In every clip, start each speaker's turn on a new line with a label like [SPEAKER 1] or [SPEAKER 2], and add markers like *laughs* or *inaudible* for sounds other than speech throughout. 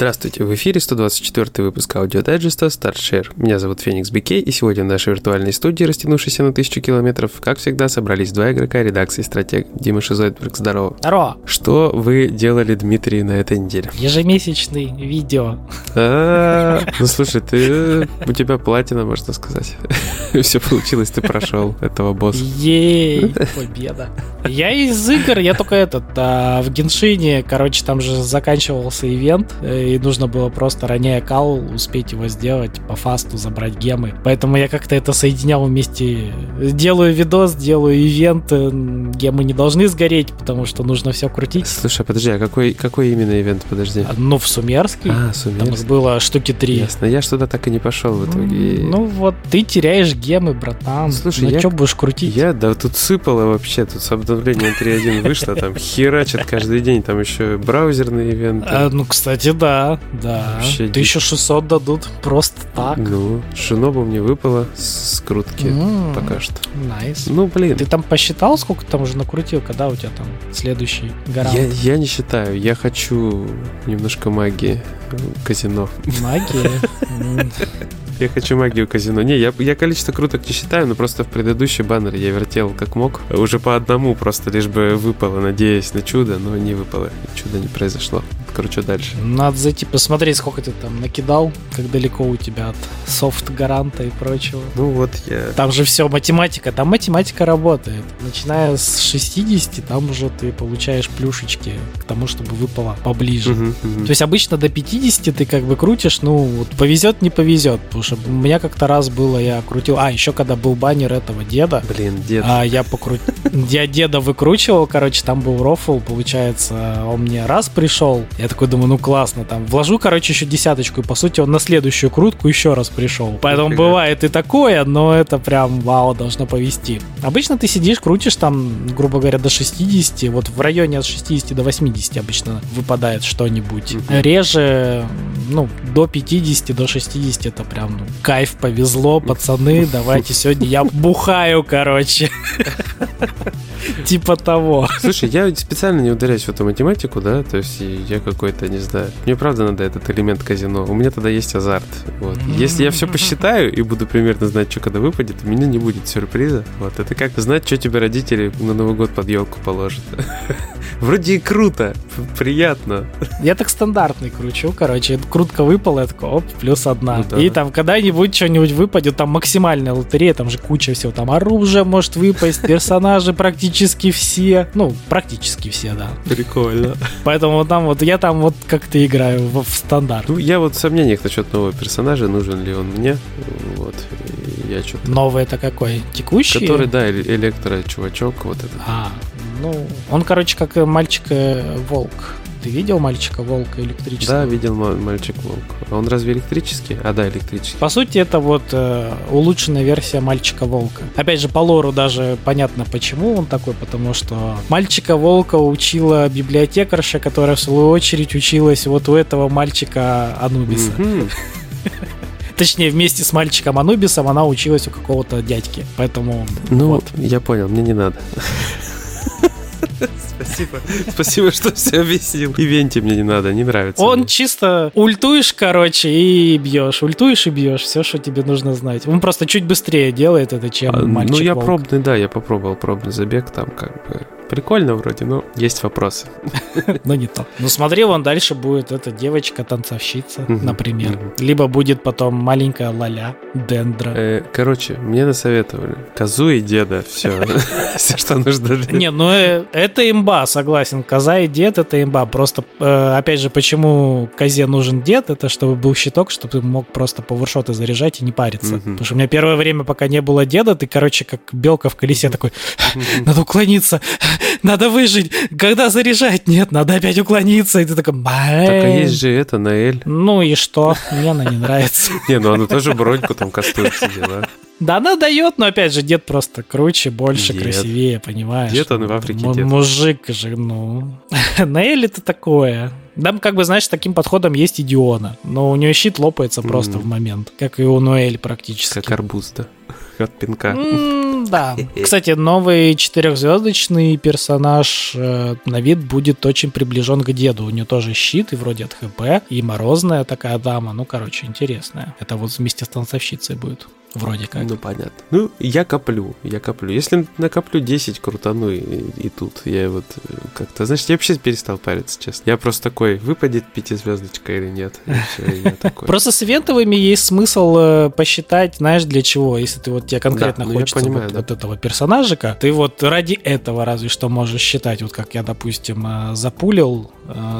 [SPEAKER 1] Здравствуйте, в эфире 124 выпуск аудиодайджеста Start + Share. Меня зовут Феникс Бикей, и сегодня в нашей виртуальной студии, растянувшейся на тысячу километров, как всегда, собрались два игрока редакции «Стратег». Дима Шизойдберг, здорово.
[SPEAKER 2] Здорово.
[SPEAKER 1] Что вы делали, Дмитрий, на этой неделе?
[SPEAKER 2] Ежемесячный видео.
[SPEAKER 1] А, Ну, слушай, ты... У тебя платина, можно сказать. *laughs* Все получилось, ты прошел этого босса.
[SPEAKER 2] Ей, победа. Я из игр, я только этот, а, в Геншине, короче, там же заканчивался ивент, э, и нужно было просто, роняя кал, успеть его сделать, по фасту забрать гемы. Поэтому я как-то это соединял вместе. Делаю видос, делаю ивент, э, гемы не должны сгореть, потому что нужно все крутить.
[SPEAKER 1] Слушай, подожди, а какой, какой именно ивент, подожди?
[SPEAKER 2] Ну, в Сумерский.
[SPEAKER 1] А,
[SPEAKER 2] Там
[SPEAKER 1] Сумерский.
[SPEAKER 2] их было штуки три.
[SPEAKER 1] Ясно, я что-то так и не пошел в итоге.
[SPEAKER 2] Ну вот, ты теряешь гемы, братан.
[SPEAKER 1] Слушай,
[SPEAKER 2] ну
[SPEAKER 1] я-
[SPEAKER 2] что будешь крутить?
[SPEAKER 1] Я, да, тут сыпало вообще, тут с обновлением 3.1 вышло, там херачат каждый день, там еще браузерный ивент.
[SPEAKER 2] А, ну, кстати, да, да.
[SPEAKER 1] Вообще дичь.
[SPEAKER 2] 1600 дадут просто так.
[SPEAKER 1] Ну, Шинобу мне выпало с крутки
[SPEAKER 2] М,
[SPEAKER 1] пока что.
[SPEAKER 2] Nice.
[SPEAKER 1] Ну, блин,
[SPEAKER 2] Ты там посчитал, сколько там уже накрутил, когда у тебя там следующий гарант?
[SPEAKER 1] я, я не считаю, я хочу немножко магии э, казино.
[SPEAKER 2] Магия. *laughs*
[SPEAKER 1] Я хочу магию казино. Не, я, я количество круток не считаю, но просто в предыдущий баннер я вертел как мог. Уже по одному просто, лишь бы выпало, надеясь на чудо, но не выпало. Чудо не произошло. Кручу дальше.
[SPEAKER 2] Надо зайти посмотреть, сколько ты там накидал, как далеко у тебя от софт-гаранта и прочего.
[SPEAKER 1] Ну вот я...
[SPEAKER 2] Там же все математика, там математика работает. Начиная с 60, там уже ты получаешь плюшечки к тому, чтобы выпало поближе.
[SPEAKER 1] Мгм, мгм.
[SPEAKER 2] То есть обычно до 50 ты как бы крутишь, ну, вот повезет, не повезет. Потому что у меня как-то раз было, я крутил... А, еще когда был баннер этого деда,
[SPEAKER 1] Блин, дед.
[SPEAKER 2] а я покрутил... *laughs* Я деда выкручивал, короче, там был рофл, получается, он мне раз пришел. Я такой думаю, ну классно, там вложу, короче, еще десяточку, и по сути он на следующую крутку еще раз пришел. Поэтому
[SPEAKER 1] Нифига.
[SPEAKER 2] бывает и такое, но это прям вау, должно повести. Обычно ты сидишь, крутишь там, грубо говоря, до 60, вот в районе от 60 до 80 обычно выпадает что-нибудь. Реже, ну, до 50, до 60 это прям кайф, повезло, пацаны, давайте сегодня я бухаю, короче. *laughs* *laughs* Типа того.
[SPEAKER 1] Слушай, я специально не ударяюсь в эту математику, да, то есть я какой-то, не знаю, мне правда надо этот элемент казино, у меня тогда есть азарт, вот. Если я все посчитаю и буду примерно знать, что когда выпадет, у меня не будет сюрприза, вот. Это как знать, что тебе родители на Новый год под елку положат. *laughs* Вроде и круто, приятно.
[SPEAKER 2] Я так стандартный кручу, короче, крутка выпала, я такой, оп, плюс одна.
[SPEAKER 1] Ну да.
[SPEAKER 2] И там когда-нибудь что-нибудь выпадет, там максимальная лотерея, там же куча всего, там оружие может выпасть, *laughs* персонажи практически все, ну, практически все, да.
[SPEAKER 1] Прикольно.
[SPEAKER 2] Поэтому вот там вот, я там вот как-то играю в, в стандарт.
[SPEAKER 1] Ну, я вот в сомнениях насчет нового персонажа, нужен ли он мне, вот. Я что-то...
[SPEAKER 2] Новый это какой? Текущий?
[SPEAKER 1] Который, да, эле- электро-чувачок, вот этот.
[SPEAKER 2] А, ну, он, короче, как э, мальчика-волк. Ты видел мальчика-волка электрического?
[SPEAKER 1] Да, видел ма- мальчик-волк. А он разве электрический? А, да, электрический.
[SPEAKER 2] По сути, это вот э, улучшенная версия Мальчика-волка. Опять же, по лору даже понятно, почему он такой, потому что Мальчика-волка учила библиотекарша, которая в свою очередь училась вот у этого мальчика Анубиса. *laughs* Точнее, вместе с мальчиком Анубисом она училась у какого-то дядьки. Поэтому
[SPEAKER 1] Ну,
[SPEAKER 2] вот.
[SPEAKER 1] я понял, мне не надо. Спасибо. Спасибо, что все объяснил. И Венти мне не надо, не нравится.
[SPEAKER 2] Он
[SPEAKER 1] мне.
[SPEAKER 2] чисто ультуешь, короче, и бьешь. Ультуешь и бьешь. Все, что тебе нужно знать. Он просто чуть быстрее делает это, чем
[SPEAKER 1] А,
[SPEAKER 2] мальчик.
[SPEAKER 1] Ну, я пробный, да, я попробовал пробный забег, там как бы прикольно вроде, но есть вопросы. *laughs*
[SPEAKER 2] Но не то. Ну смотри, вон дальше будет эта девочка-танцовщица, например. Либо будет потом маленькая Лаля, Дендра.
[SPEAKER 1] Э, Короче, мне насоветовали. Козу и деда, все. *laughs* Все, что нужно.
[SPEAKER 2] Не, ну э, это имба, согласен. Коза и дед это имба. Просто, э, опять же, почему козе нужен дед, это чтобы был щиток, чтобы ты мог просто пауэршоты заряжать и не париться. Потому что у меня первое время, пока не было деда, ты, короче, как белка в колесе такой, надо уклониться, надо выжить, когда заряжать? Нет, надо опять уклониться. И ты такой,
[SPEAKER 1] Так, а
[SPEAKER 2] «Блин».
[SPEAKER 1] есть же это, Наэль.
[SPEAKER 2] Ну и что? Мне она не нравится. *laughs*
[SPEAKER 1] Не, ну она тоже броньку там кастует все дела.
[SPEAKER 2] Да, она дает, но опять же, дед просто круче, больше,
[SPEAKER 1] Дед.
[SPEAKER 2] красивее, понимаешь?
[SPEAKER 1] Дед, он в Африке дед.
[SPEAKER 2] Мужик же, ну. *laughs* Наэль это такое. Там, как бы, знаешь, таким подходом есть и Диона. Но у нее щит лопается просто в момент. Как и у Ноэль практически.
[SPEAKER 1] Как арбуз, да. От пинка.
[SPEAKER 2] Да. *laughs* Кстати, новый четырехзвездочный персонаж э, на вид будет очень приближен к деду. У нее тоже щит и вроде от ХП, и морозная такая дама. Ну, короче, интересная. Это вот вместе с танцовщицей будет. Вроде как.
[SPEAKER 1] Ну, понятно. Ну, я коплю, я коплю. Если накоплю 10, крутану и, и тут. Я вот э, как-то, знаешь, я вообще перестал париться, честно. Я просто такой, выпадет пятизвездочка или нет.
[SPEAKER 2] Просто с ивентовыми есть смысл э, посчитать, знаешь, для чего. Если ты вот тебе конкретно
[SPEAKER 1] ну,
[SPEAKER 2] хочется вот, этого персонажика, ты вот ради этого разве что можешь считать. Вот как я, допустим, э, запулил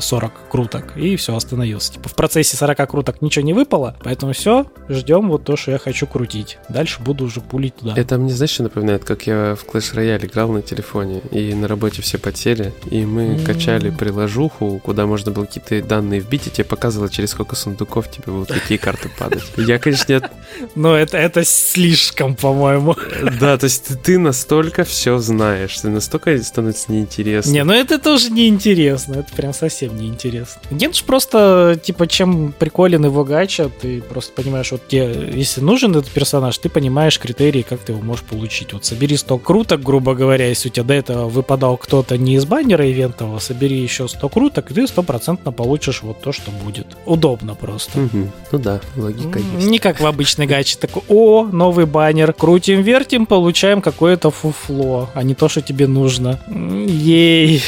[SPEAKER 2] 40 круток и все, остановился. Типа в процессе 40 круток ничего не выпало, поэтому все, ждем вот то, что я хочу крутить. Дальше буду уже пулить туда.
[SPEAKER 1] Это мне, знаешь, что напоминает, как я в Clash Royale играл на телефоне, и на работе все подсели, и мы
[SPEAKER 2] М.
[SPEAKER 1] качали приложуху, куда можно было какие-то данные вбить, и тебе показывало, через сколько сундуков тебе будут какие карты падать. Я, конечно, нет-
[SPEAKER 2] Но это, это слишком, по-моему.
[SPEAKER 1] Да, то есть ты- ты настолько все знаешь, ты настолько становится неинтересно.
[SPEAKER 2] Не, ну это тоже неинтересно. Это прям совсем неинтересно. Генш просто, типа, чем приколен его гача, ты просто понимаешь, вот тебе, если нужен этот персонаж, ты понимаешь критерии, как ты его можешь получить. Вот собери 100 круток, грубо говоря, если у тебя до этого выпадал кто-то не из баннера ивентового, собери еще 100 круток, и ты стопроцентно получишь вот то, что будет. Удобно просто.
[SPEAKER 1] Мгм. Ну да, логика есть.
[SPEAKER 2] Не как в обычной гаче, такой, о, новый баннер, крутим, вертим, получаем какое-то фуфло, а не то, что тебе нужно. Ей.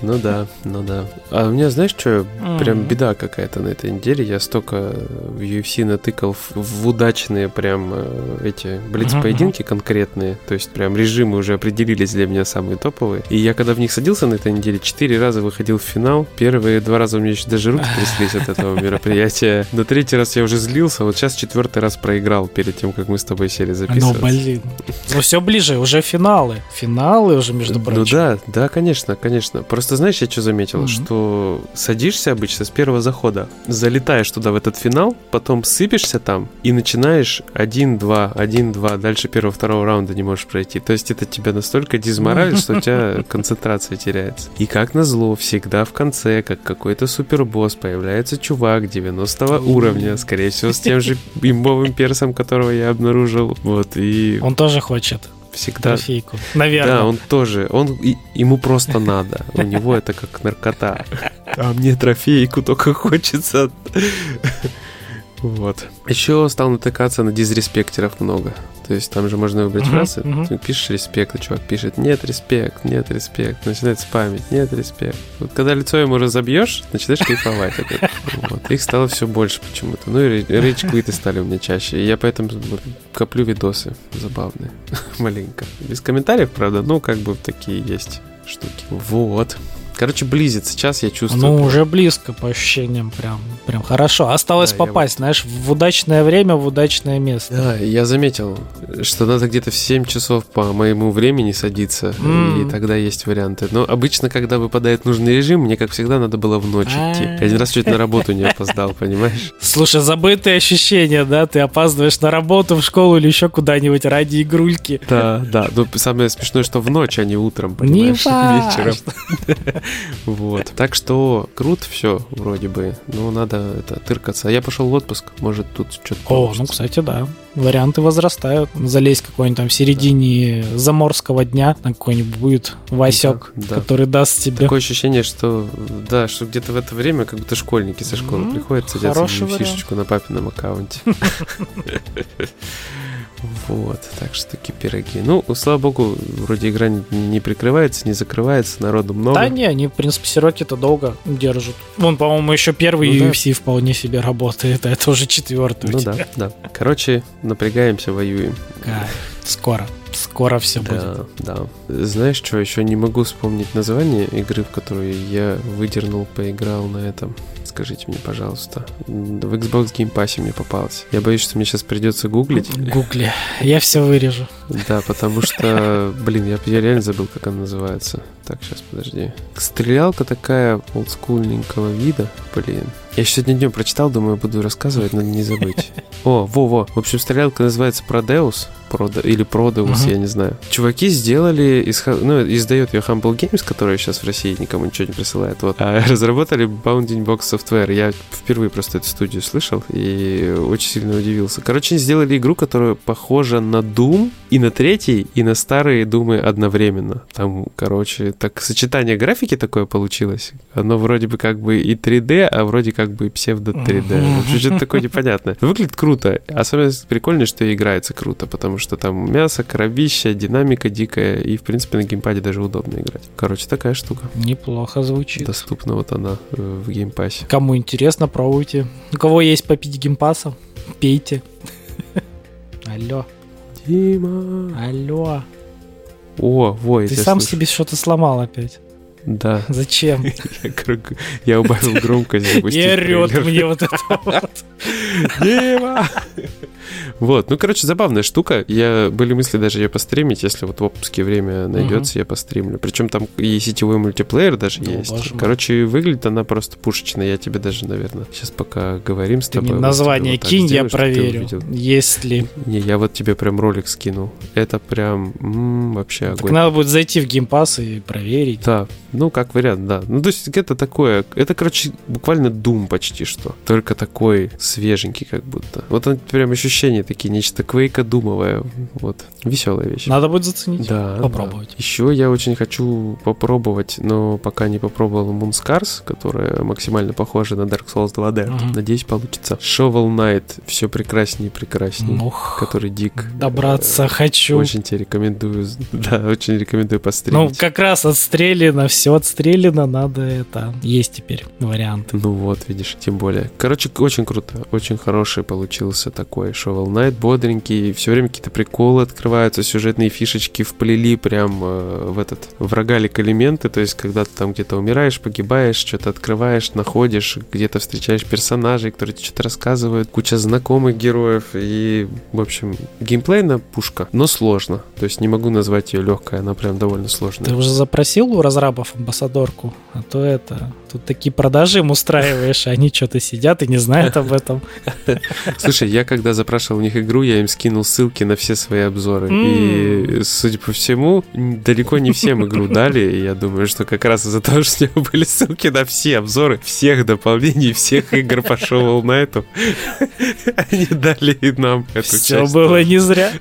[SPEAKER 1] Ну да, ну да. А у меня, знаешь, что, прям
[SPEAKER 2] Мгм.
[SPEAKER 1] беда какая-то на этой неделе. Я столько в UFC натыкал в, в удачные прям э, эти блиц-поединки конкретные. То есть прям режимы уже определились для меня самые топовые. И я когда в них садился на этой неделе, четыре раза выходил в финал. Первые два раза у меня еще даже руки тряслись от этого *laughs* мероприятия. На третий раз я уже злился, вот сейчас четвертый раз проиграл перед тем, как мы с тобой сели
[SPEAKER 2] Ну,
[SPEAKER 1] записывать.
[SPEAKER 2] блин. Ну, все ближе, уже финалы. Финалы уже, между
[SPEAKER 1] Ну
[SPEAKER 2] прочим.
[SPEAKER 1] да, да, конечно, конечно. Просто знаешь, я что заметил,
[SPEAKER 2] Мгм.
[SPEAKER 1] Что садишься обычно с первого захода, залетаешь туда в этот финал, потом сыпешься там и начинаешь 1-2, 1-2, дальше первого, второго раунда не можешь пройти. То есть это тебя настолько дизморалит, что у тебя *laughs* концентрация теряется. И как назло, всегда в конце, как какой-то супербосс, появляется чувак 90 уровня, скорее всего, с тем же имбовым персом, которого я обнаружил. Вот, и
[SPEAKER 2] Он тоже хочет
[SPEAKER 1] всегда
[SPEAKER 2] трофейку. Наверное.
[SPEAKER 1] да, он тоже. Он и- ему просто надо. У него *laughs* это как наркота. А мне трофейку только хочется. *laughs* Вот. Еще стал натыкаться на дизреспектеров много. То есть там же можно выбрать
[SPEAKER 2] Мгм,
[SPEAKER 1] фразы. Ты пишешь респект, а чувак пишет нет респект, нет респект. Начинает спамить, нет респект. Вот когда лицо ему разобьешь, начинаешь кайфовать. Вот. Их стало все больше почему-то. Ну и рейдж-квиты стали у меня чаще. И я поэтому коплю видосы забавные. *laughs* Маленько. Без комментариев, правда, ну как бы такие есть штуки. Вот. Короче, близится час, я чувствую.
[SPEAKER 2] Ну, уже близко по ощущениям, прям, прям хорошо. Осталось
[SPEAKER 1] Да, я
[SPEAKER 2] попасть, знаешь, в удачное время, в удачное место.
[SPEAKER 1] Да, я заметил, что надо где-то в 7 часов по моему времени садиться,
[SPEAKER 2] М.
[SPEAKER 1] и тогда есть варианты. Но обычно, когда выпадает нужный режим, мне, как всегда, надо было в ночь идти. Один раз чуть на работу не опоздал, *laughs* понимаешь?
[SPEAKER 2] Слушай, забытые ощущения, да? Ты опаздываешь на работу, в школу или еще куда-нибудь ради игрульки.
[SPEAKER 1] Да, да. Но самое смешное, что в ночь, а не утром, понимаешь, *laughs* вечером. Вот. Так что круто все, вроде бы. Ну, надо это тыркаться. А я пошел в отпуск, может, тут что-то
[SPEAKER 2] О, ну, кстати, да. Варианты возрастают. Залезть какой-нибудь там в середине заморского дня на какой-нибудь будет Васек,
[SPEAKER 1] Да, да.
[SPEAKER 2] который даст тебе.
[SPEAKER 1] Такое ощущение, что да, что где-то в это время как будто школьники со школы
[SPEAKER 2] М,
[SPEAKER 1] приходят, садятся в
[SPEAKER 2] вариант.
[SPEAKER 1] фишечку на папином аккаунте. *laughs* Вот, так что такие пироги. Ну, слава богу, вроде игра не- прикрывается, не закрывается, народу много.
[SPEAKER 2] Да не, они, в принципе, сироки-то долго держат. Вон, по-моему, еще первый
[SPEAKER 1] Ну да.
[SPEAKER 2] UFC вполне себе работает, а это уже четвертый
[SPEAKER 1] Ну да, да. Короче, напрягаемся, воюем.
[SPEAKER 2] Кайф. Скоро. Скоро все будет.
[SPEAKER 1] Да, да. Знаешь что, еще не могу вспомнить название игры, в которую я выдернул, поиграл на этом. Скажите мне, пожалуйста. В Xbox Game Pass мне попалось. Я боюсь, что мне сейчас придется гуглить.
[SPEAKER 2] Гугли. Я все вырежу.
[SPEAKER 1] Да, потому что, блин, я, я реально забыл, как она называется. Так, сейчас, подожди. Стрелялка такая олдскульненького вида. Блин, Я сегодня днем прочитал, думаю, буду рассказывать, надо не забыть. *laughs* О, во-во. В общем, стрелялка называется Prodeus. Прода, или Продеус, uh-huh. я не знаю. Чуваки сделали, из, ну, издает ее Humble Games, которая сейчас в России никому ничего не присылает, вот. А *laughs* разработали Bounding Box Software. Я впервые просто эту студию слышал и очень сильно удивился. Короче, они сделали игру, которая похожа на Doom и на третий, и на старые Думы одновременно. Там, короче, так сочетание графики такое получилось. Оно вроде бы как бы и 3D, а вроде как бы и псевдо-3D. В общем, что-то такое непонятное. Выглядит круто. Особенно прикольно, что играется круто, потому что там мясо, кровища, динамика дикая, и, в принципе, на геймпаде даже удобно играть. Короче, такая штука.
[SPEAKER 2] Неплохо звучит.
[SPEAKER 1] Доступна вот она э, в геймпассе.
[SPEAKER 2] Кому интересно, пробуйте. У кого есть попить геймпаса, пейте. *laughs* Алло.
[SPEAKER 1] Дима.
[SPEAKER 2] Алло.
[SPEAKER 1] О, Вой,
[SPEAKER 2] Ты сам себе что-то сломал опять.
[SPEAKER 1] Да.
[SPEAKER 2] Зачем? *laughs*
[SPEAKER 1] Я, я убавил громкость, *laughs*
[SPEAKER 2] И орет мне вот это вот.
[SPEAKER 1] Дима! Вот, ну, короче, забавная штука. Я были мысли даже ее постримить, если вот в отпуске время найдется, я постримлю. Причем там и сетевой мультиплеер даже есть. Короче, выглядит она просто пушечная. Я тебе даже, наверное, сейчас пока говорим с тобой.
[SPEAKER 2] название кинь, я проверю. Есть ли.
[SPEAKER 1] Не, я вот тебе прям ролик скинул. Это прям вообще огонь. Так
[SPEAKER 2] надо будет зайти в геймпас и проверить.
[SPEAKER 1] Да, ну, как вариант, да. Ну, то есть это такое, это, короче, буквально Doom почти что. Только такой свеженький как будто. Вот он прям ощущения такие, нечто квейка думовое. Вот. Веселая вещь.
[SPEAKER 2] Надо будет заценить.
[SPEAKER 1] Да.
[SPEAKER 2] Попробовать. Да.
[SPEAKER 1] Еще я очень хочу попробовать, но пока не попробовал Moon Scars, которая максимально похожа на Dark Souls 2D. Угу. Надеюсь, получится. Shovel Knight все прекраснее и прекраснее. Ух, который дик.
[SPEAKER 2] Добраться хочу.
[SPEAKER 1] Очень тебе рекомендую. *laughs* Да, очень рекомендую постримить.
[SPEAKER 2] Ну, как раз отстрелено, все отстрелено, надо это. Есть теперь вариант.
[SPEAKER 1] Ну вот, видишь, тем более. Короче, очень круто. Очень хороший получился такой Shovel Knight, бодренький. Все время какие-то приколы открываются, сюжетные фишечки вплели прям э, в этот в рогалик элементы. То есть, когда ты там где-то умираешь, погибаешь, что-то открываешь, находишь, где-то встречаешь персонажей, которые тебе что-то рассказывают, куча знакомых героев. И, в общем, геймплейна пушка, но сложно. То есть не могу назвать ее легкой, она прям довольно сложная.
[SPEAKER 2] Ты уже запросил у разрабов амбассадорку? А то это... Тут такие продажи им устраиваешь, а они что-то сидят и не знают об этом.
[SPEAKER 1] Слушай, я когда запрашивал у них игру, я им скинул ссылки на все свои обзоры. И, судя по всему, далеко не всем игру дали. И я думаю, что как раз из-за того, что у него были ссылки на все обзоры, всех дополнений, всех игр по Shovel Knight, они дали и нам эту
[SPEAKER 2] Все часть. было не зря.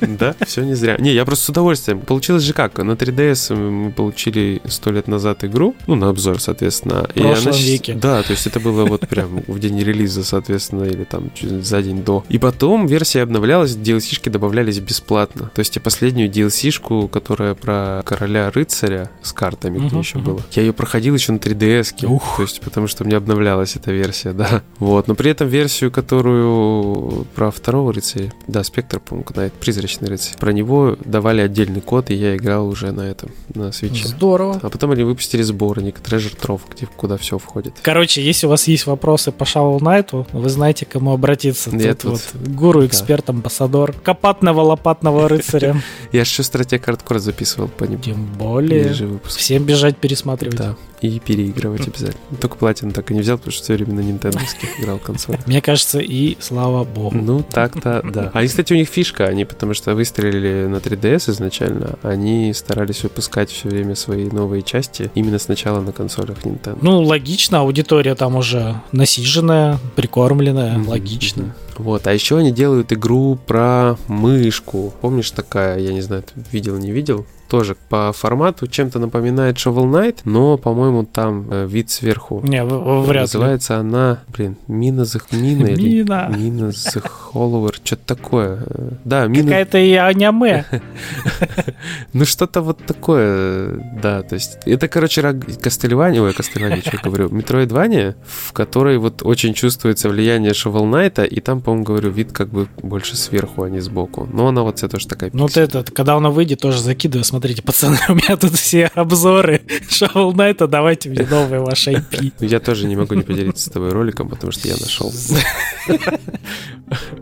[SPEAKER 1] Да, все не зря. Не, я просто с удовольствием. Получилось же как? На 3DS мы получили сто лет назад игру, ну, на обзор, соответственно.
[SPEAKER 2] В прошлом и она... веке.
[SPEAKER 1] Да, то есть это было вот прям в день релиза, соответственно, или там за день до. И потом версия обновлялась, DLC-шки добавлялись бесплатно. То есть я последнюю DLC-шку, которая про короля-рыцаря с картами, где еще было, я ее проходил еще на 3DS. Ух. То есть потому что у меня обновлялась эта версия, да. Вот, но при этом версию, которую про второго рыцаря, да, Спектр, по-моему, Найт, призрачный рыцарь, про него давали отдельный код, и я играл уже на этом, на свече.
[SPEAKER 2] Здорово.
[SPEAKER 1] А потом они выпустили сборник Treasure Trove, где, куда все входит.
[SPEAKER 2] Короче, если у вас есть вопросы по Shovel Knight, вы знаете, к кому обратиться.
[SPEAKER 1] Я тут,
[SPEAKER 2] вот гуру, эксперт, да. амбассадор, копатного лопатного рыцаря. *laughs*
[SPEAKER 1] Я еще стратег хардкор записывал по нему.
[SPEAKER 2] Тем более. Всем бежать пересматривать.
[SPEAKER 1] Да и переигрывать обязательно. Только платину так и не взял, потому что все время на нинтендовских *laughs* играл консоль.
[SPEAKER 2] Мне кажется, и слава богу.
[SPEAKER 1] Ну, так-то, *laughs* да. А, кстати, у них фишка, они потому что выстрелили на 3DS изначально, они старались выпускать все время свои новые части именно сначала на консолях Nintendo.
[SPEAKER 2] Ну, логично, аудитория там уже насиженная, прикормленная, логично.
[SPEAKER 1] Вот, а еще они делают игру про мышку. Помнишь такая, я не знаю, видел, не видел? тоже по формату чем-то напоминает Shovel Knight, но, по-моему, там э, вид сверху.
[SPEAKER 2] Не, вряд
[SPEAKER 1] Называется ли. она, блин, Мина Захмина или Мина Захоловер, что-то такое. Да,
[SPEAKER 2] Мина... Какая-то и аниме. *laughs*
[SPEAKER 1] Ну, что-то вот такое, да, то есть это, короче, Кастельвания, ой, Кастельвания, что говорю, Метроидвания, в которой вот очень чувствуется влияние Shovel Knight, и там, по-моему, говорю, вид как бы больше сверху, а не сбоку. Но она вот это тоже такая
[SPEAKER 2] Ну, вот этот, когда она выйдет, тоже закидываю, смотрите, пацаны, у меня тут все обзоры Shovel Knight, давайте мне новые ваши IP. *laughs*
[SPEAKER 1] Я тоже не могу не поделиться с тобой роликом, потому что я нашел. *laughs*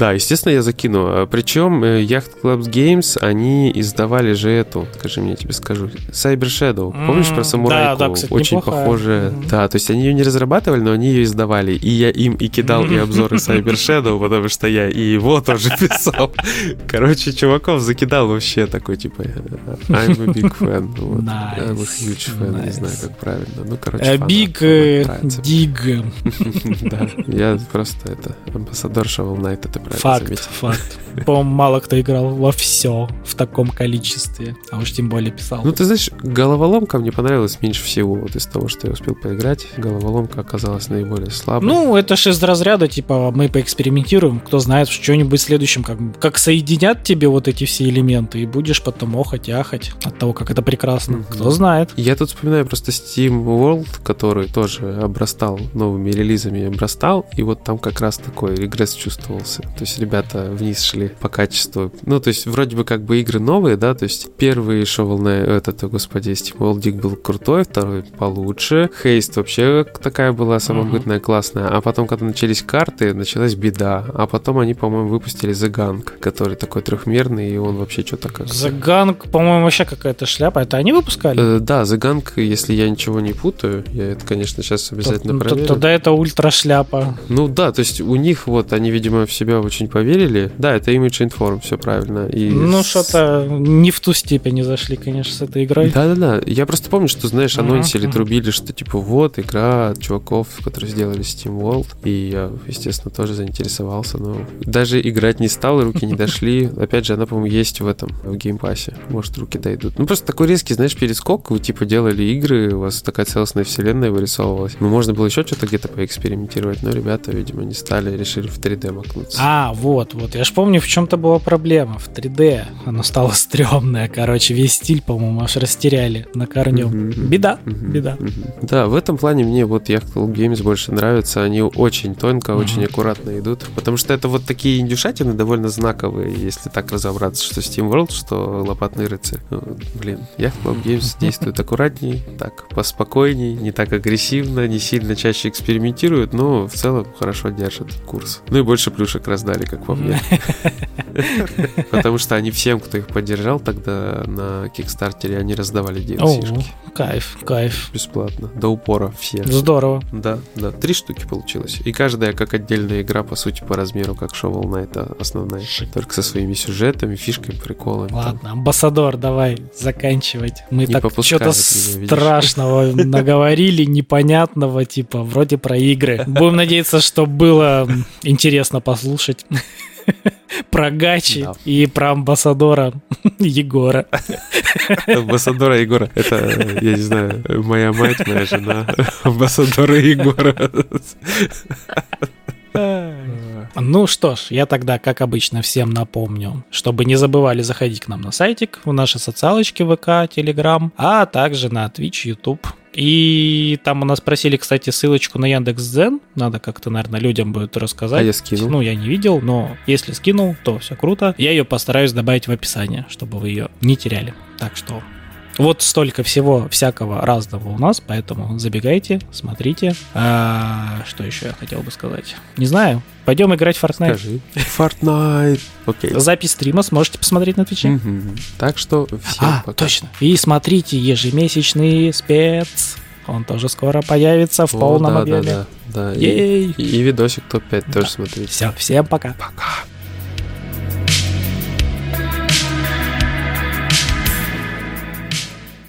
[SPEAKER 1] Да, естественно, я закину. Причем Yacht Club Games, они издавали же эту, скажи мне, я тебе скажу, Cyber Shadow. Помнишь про самурайку?
[SPEAKER 2] Да, да, кстати,
[SPEAKER 1] Очень
[SPEAKER 2] неплохая.
[SPEAKER 1] похожая.
[SPEAKER 2] Мгм.
[SPEAKER 1] Да, то есть они ее не разрабатывали, но они ее издавали. И я им и кидал и обзоры *laughs* Cyber Shadow, потому что я и его тоже *laughs* писал. Короче, чуваков закидал вообще такой, типа, I'm a big fan. Вот.
[SPEAKER 2] Nice,
[SPEAKER 1] I'm a huge fan, не
[SPEAKER 2] nice.
[SPEAKER 1] знаю, как правильно. Ну, короче,
[SPEAKER 2] Э, Big
[SPEAKER 1] фанат,
[SPEAKER 2] э,
[SPEAKER 1] нравится.
[SPEAKER 2] Dig. *laughs*
[SPEAKER 1] Да, я просто это, амбассадор Shovel Knight, это правильно
[SPEAKER 2] Факт,
[SPEAKER 1] заметил.
[SPEAKER 2] факт. *laughs* По-моему, мало кто играл во все в таком количестве. А уж тем более писал.
[SPEAKER 1] Ну, ты знаешь, головоломка мне понравилась меньше всего вот из того, что я успел поиграть. Головоломка оказалась наиболее слабой.
[SPEAKER 2] Ну, это же из разряда, типа, мы поэкспериментируем, кто знает, в что-нибудь в следующем, как, как соединят тебе вот эти все элементы, и будешь потом охать и ахать от того, как это прекрасно.
[SPEAKER 1] Мгм.
[SPEAKER 2] Кто знает.
[SPEAKER 1] Я тут вспоминаю просто Steam World, который тоже обрастал новыми релизами, обрастал, и вот там как раз такой регресс чувствовался. То есть ребята вниз шли по качеству. Ну, то есть вроде бы как бы игры новые, да, то есть первый Shovel Knight, этот, о, господи, Steam World Dig был крутой, второй получше. Хейст вообще такая была самобытная, классная. А потом, когда начались карты, началась беда. А потом они, по-моему, выпустили The Gang, который такой трехмерный, и он вообще что-то как...
[SPEAKER 2] The Gang, по-моему, вообще какая-то шляпа. Это они выпускали?
[SPEAKER 1] Э, да, The Gang, если я ничего не путаю, я это, конечно, сейчас обязательно
[SPEAKER 2] Т- т-
[SPEAKER 1] проверю.
[SPEAKER 2] Тогда это ультра шляпа.
[SPEAKER 1] Ну да, то есть у них вот, они, видимо, в себя очень поверили. Да, это Image Inform, все правильно. И
[SPEAKER 2] Ну,
[SPEAKER 1] с-
[SPEAKER 2] что-то не в ту степень зашли, конечно, с этой игрой.
[SPEAKER 1] Да-да-да, я просто помню, что, знаешь, анонсили,
[SPEAKER 2] мгм.
[SPEAKER 1] трубили, что типа вот игра от чуваков, которые сделали SteamWorld, и я, естественно, тоже заинтересовался, но даже играть не стал, руки не дошли. *laughs* Опять же, она, по-моему, есть в этом, в геймпассе, может, руки дойдут. Ну, просто такой резкий, знаешь, перескок, вы типа делали игры, у вас такая целостная вселенная вырисовывалась. Ну, можно было еще что-то где-то поэкспериментировать, но ребята, видимо, не стали, решили в 3D макнуться.
[SPEAKER 2] А, вот, вот. Я ж помню, в чем-то была проблема. В 3D оно стало стрёмное. Короче, весь стиль, по-моему, аж растеряли на корню.
[SPEAKER 1] Мгм.
[SPEAKER 2] Беда,
[SPEAKER 1] Мгм,
[SPEAKER 2] беда.
[SPEAKER 1] мгм. Да, в этом плане мне вот Club Games больше нравятся. Они очень тонко,
[SPEAKER 2] Мгм.
[SPEAKER 1] очень аккуратно идут. Потому что это вот такие индюшатины довольно знаковые, если так разобраться, что Steam World, что Лопатный рыцарь. Ну, блин, Club Games действует аккуратней, так поспокойней, не так агрессивно, не сильно чаще экспериментируют, но в целом хорошо держат курс. Ну и больше плюшек раздали, как по мне. *laughs* Потому что они всем, кто их поддержал тогда на Кикстартере, они раздавали DLC-шки.
[SPEAKER 2] кайф, кайф.
[SPEAKER 1] Бесплатно. До упора все.
[SPEAKER 2] Здорово.
[SPEAKER 1] Да, да. Три штуки получилось. И каждая как отдельная игра, по сути, по размеру, как Shovel Knight а основная. Только со своими сюжетами, фишками, приколами. там.
[SPEAKER 2] Ладно, амбассадор, давай заканчивать. Мы
[SPEAKER 1] Не
[SPEAKER 2] так что-то страшного *laughs* наговорили, непонятного, типа, вроде про игры. Будем надеяться, что было интересно послушать. *laughs* Про гачи
[SPEAKER 1] Да.
[SPEAKER 2] и про амбассадора *laughs* Егора.
[SPEAKER 1] Амбассадора Егора. Это, я не знаю, моя мать, моя жена. Амбассадора Егора.
[SPEAKER 2] Ну что ж, я тогда, как обычно, всем напомню, чтобы не забывали заходить к нам на сайтик, в наши социалочки ВК, Телеграм, а также на Twitch, YouTube. И там у нас просили, кстати, ссылочку на Яндекс.Дзен. Надо как-то, наверное, людям будет рассказать.
[SPEAKER 1] А я скинул.
[SPEAKER 2] Ну, я не видел, но если скинул, то все круто. Я ее постараюсь добавить в описание, чтобы вы ее не теряли. Так что вот столько всего всякого разного у нас, поэтому забегайте, смотрите. А, что еще я хотел бы сказать? Не знаю. Пойдем играть в Fortnite.
[SPEAKER 1] Скажи. Fortnite. Окей.
[SPEAKER 2] Запись стрима сможете посмотреть на Твиче.
[SPEAKER 1] Мгм. Так что всем
[SPEAKER 2] А,
[SPEAKER 1] пока.
[SPEAKER 2] точно. И смотрите ежемесячный спец. Он тоже скоро появится в
[SPEAKER 1] О,
[SPEAKER 2] полном
[SPEAKER 1] да,
[SPEAKER 2] объеме.
[SPEAKER 1] да, да, да. И,
[SPEAKER 2] Ей!
[SPEAKER 1] и видосик топ-5 тоже смотрите.
[SPEAKER 2] Все, всем пока.
[SPEAKER 1] Пока.